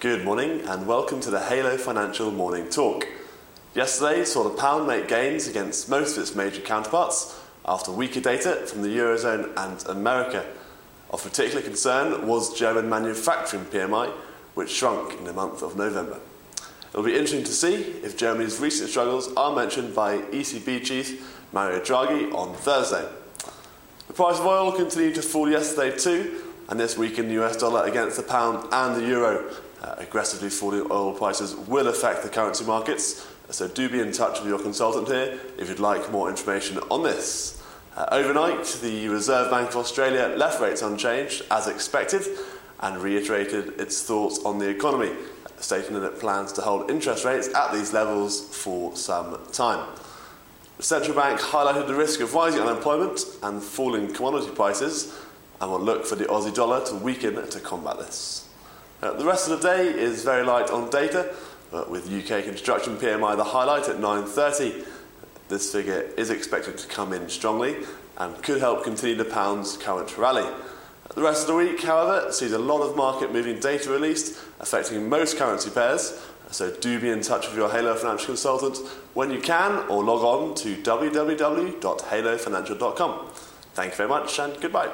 Good morning and welcome to the Halo Financial Morning Talk. Yesterday saw the pound make gains against most of its major counterparts after weaker data from the Eurozone and America. Of particular concern was German manufacturing PMI, which shrunk in the month of November. It'll be interesting to see if Germany's recent struggles are mentioned by ECB chief Mario Draghi on Thursday. The price of oil continued to fall yesterday too, and this weakened the US dollar against the pound and the euro. Uh, aggressively falling oil prices will affect the currency markets, so do be in touch with your consultant here if you'd like more information on this. Uh, overnight, the Reserve Bank of Australia left rates unchanged as expected and reiterated its thoughts on the economy, stating that it plans to hold interest rates at these levels for some time. The central bank highlighted the risk of rising unemployment and falling commodity prices and will look for the Aussie dollar to weaken to combat this. Uh, the rest of the day is very light on data, but with UK construction PMI the highlight at 9.30. This figure is expected to come in strongly and could help continue the pound's current rally. The rest of the week, however, sees a lot of market moving data released, affecting most currency pairs. So do be in touch with your Halo Financial consultant when you can, or log on to www.halofinancial.com. Thank you very much and goodbye.